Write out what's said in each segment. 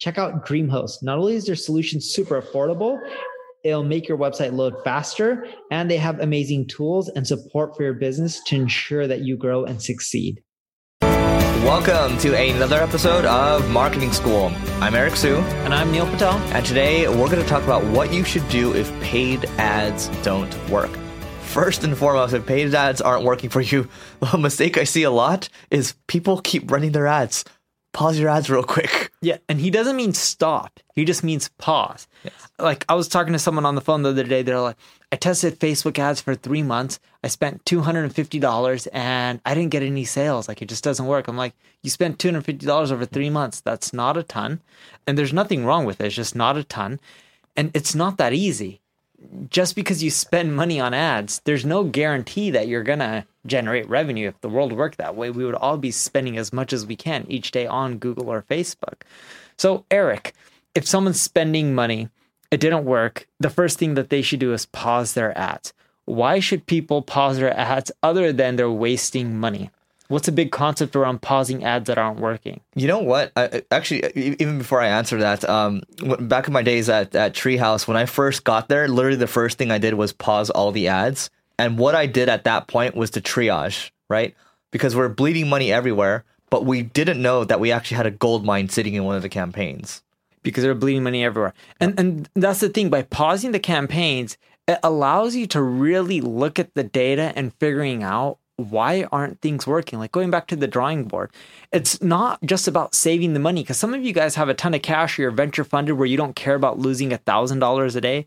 Check out DreamHost. Not only is their solution super affordable, it'll make your website load faster, and they have amazing tools and support for your business to ensure that you grow and succeed. Welcome to another episode of Marketing School. I'm Eric Siu. And I'm Neil Patel. And today we're going to talk about what you should do if paid ads don't work. First and foremost, if paid ads aren't working for you, a mistake I see a lot is people keep running their ads. Pause your ads real quick. Yeah, and he doesn't mean stop. He just means pause. Yes. Like I was talking to someone on the phone the other day. They're like, I tested Facebook ads for three months. I spent two hundred and fifty dollars, and I didn't get any sales. Like it just doesn't work. I'm like, you spent two hundred fifty dollars over three months. That's not a ton, and there's nothing wrong with it. It's just not a ton, and it's not that easy just because you spend money on ads, there's no guarantee that you're gonna generate revenue. If the world worked that way, we would all be spending as much as we can each day on Google or Facebook. So, Eric, if someone's spending money, it didn't work, the first thing that they should do is pause their ads. Why should people pause their ads other than they're wasting money? What's a big concept around pausing ads that aren't working? You know what? I, actually, even before I answer that, um, back in my days at, at Treehouse, when I first got there, literally the first thing I did was pause all the ads. And what I did at that point was to triage, right? Because we're bleeding money everywhere, but we didn't know that we actually had a gold mine sitting in one of the campaigns. Because they're bleeding money everywhere. And and that's the thing, by pausing the campaigns, it allows you to really look at the data and figuring out why aren't things working? Like going back to the drawing board, it's not just about saving the money because some of you guys have a ton of cash or you're venture funded where you don't care about losing a thousand dollars a day.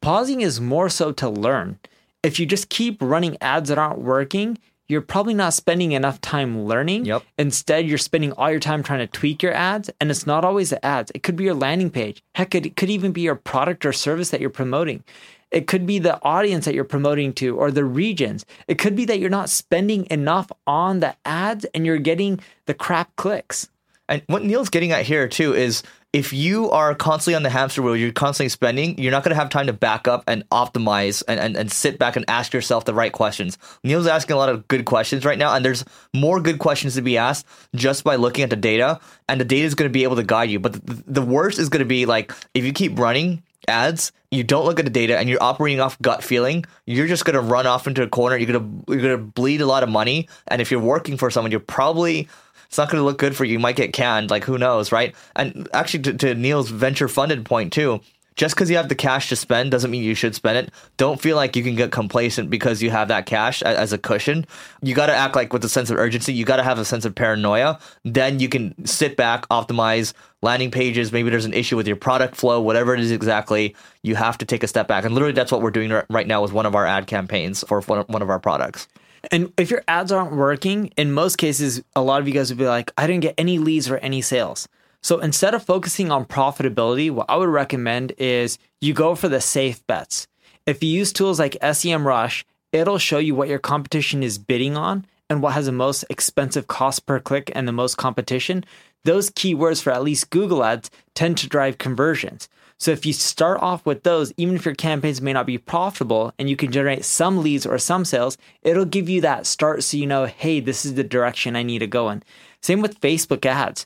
Pausing is more so to learn. If you just keep running ads that aren't working, you're probably not spending enough time learning. Yep. Instead, you're spending all your time trying to tweak your ads. And it's not always the ads, it could be your landing page. Heck, it could even be your product or service that you're promoting. It could be the audience that you're promoting to or the regions. It could be that you're not spending enough on the ads and you're getting the crap clicks. And what Neil's getting at here too is if you are constantly on the hamster wheel, you're constantly spending, you're not going to have time to back up and optimize and, and, and sit back and ask yourself the right questions. Neil's asking a lot of good questions right now, and there's more good questions to be asked just by looking at the data, and the data is going to be able to guide you. But the, the worst is going to be like if you keep running ads, you don't look at the data and you're operating off gut feeling, you're just gonna run off into a corner. You're gonna you're gonna bleed a lot of money. And if you're working for someone, you're probably it's not gonna look good for you. You might get canned, like who knows, right? And actually to, to Neil's venture funded point too, just because you have the cash to spend doesn't mean you should spend it. Don't feel like you can get complacent because you have that cash as a cushion. You got to act like with a sense of urgency. You got to have a sense of paranoia. Then you can sit back, optimize landing pages. Maybe there's an issue with your product flow, whatever it is exactly. You have to take a step back. And literally, that's what we're doing right now with one of our ad campaigns for one of our products. And if your ads aren't working, in most cases, a lot of you guys would be like, I didn't get any leads or any sales. So instead of focusing on profitability, what I would recommend is you go for the safe bets. If you use tools like SEMrush, it'll show you what your competition is bidding on and what has the most expensive cost per click and the most competition. Those keywords for at least Google ads tend to drive conversions. So if you start off with those, even if your campaigns may not be profitable and you can generate some leads or some sales, it'll give you that start so you know, hey, this is the direction I need to go in. Same with Facebook ads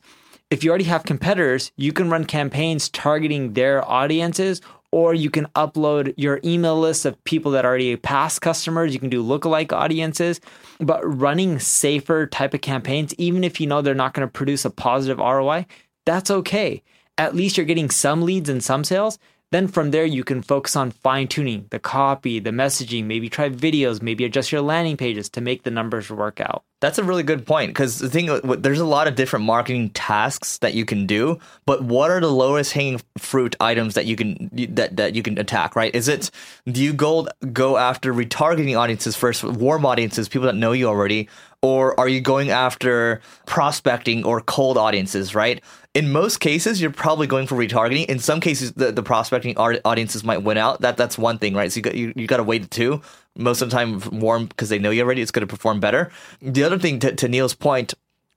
if you already have competitors, you can run campaigns targeting their audiences, or you can upload your email list of people that are already past customers. You can do lookalike audiences, but running safer type of campaigns, even if you know they're not going to produce a positive ROI, that's okay. At least you're getting some leads and some sales. Then from there, you can focus on fine tuning the copy, the messaging, maybe try videos, maybe adjust your landing pages to make the numbers work out. That's a really good point because the thing, uh, there's a lot of different marketing tasks that you can do, but what are the lowest hanging fruit items that you can that, that you can attack? Right? Is it do you go go after retargeting audiences first, warm audiences, people that know you already, or are you going after prospecting or cold audiences, right? In most cases, you're probably going for retargeting. In some cases, the, the prospecting audiences might win out. That that's one thing, right? So you got you, you got to wait the two. Most of the time, warm because they know you already. It's going to perform better. The other thing, to, to Neil's point,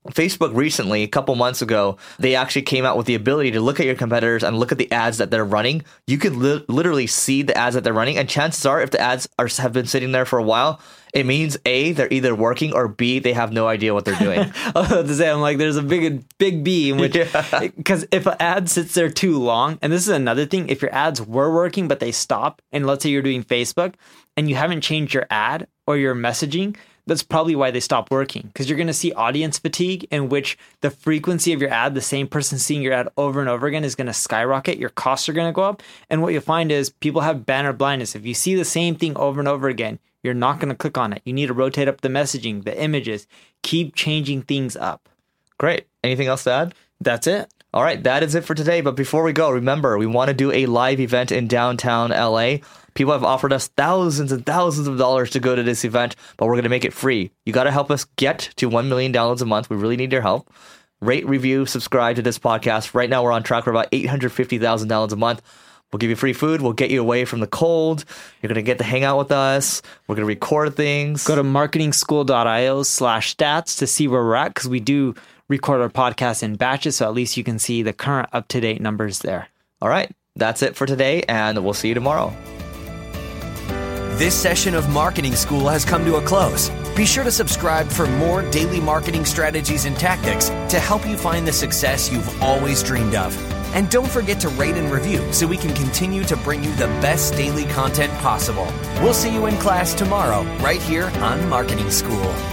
Facebook recently, a couple months ago, they actually came out with the ability to look at your competitors and look at the ads that they're running. You can li- literally see the ads that they're running, and chances are, if the ads are have been sitting there for a while, it means a they're either working or b they have no idea what they're doing. I was about to say, I'm like, there's a big big B in which because yeah. if an ad sits there too long, and this is another thing, if your ads were working but they stop, and let's say you're doing Facebook and you haven't changed your ad or your messaging that's probably why they stop working because you're going to see audience fatigue in which the frequency of your ad the same person seeing your ad over and over again is going to skyrocket your costs are going to go up and what you'll find is people have banner blindness. If you see the same thing over and over again you're not going to click on it. You need to rotate up the messaging the images. Keep changing things up. Great. Anything else to add? That's it all right, that is it for today. But before we go, remember, we want to do a live event in downtown LA. People have offered us thousands and thousands of dollars to go to this event, but we're going to make it free. You got to help us get to $1 million a month. We really need your help. Rate, review, subscribe to this podcast. Right now, we're on track for about $850,000 a month. We'll give you free food. We'll get you away from the cold. You're going to get to hang out with us. We're going to record things. Go to marketingschool.io slash stats to see where we're at because we do record our podcast in batches. So at least you can see the current up to date numbers there. All right. That's it for today, and we'll see you tomorrow. This session of Marketing School has come to a close. Be sure to subscribe for more daily marketing strategies and tactics to help you find the success you've always dreamed of. And don't forget to rate and review so we can continue to bring you the best daily content possible. We'll see you in class tomorrow, right here on Marketing School.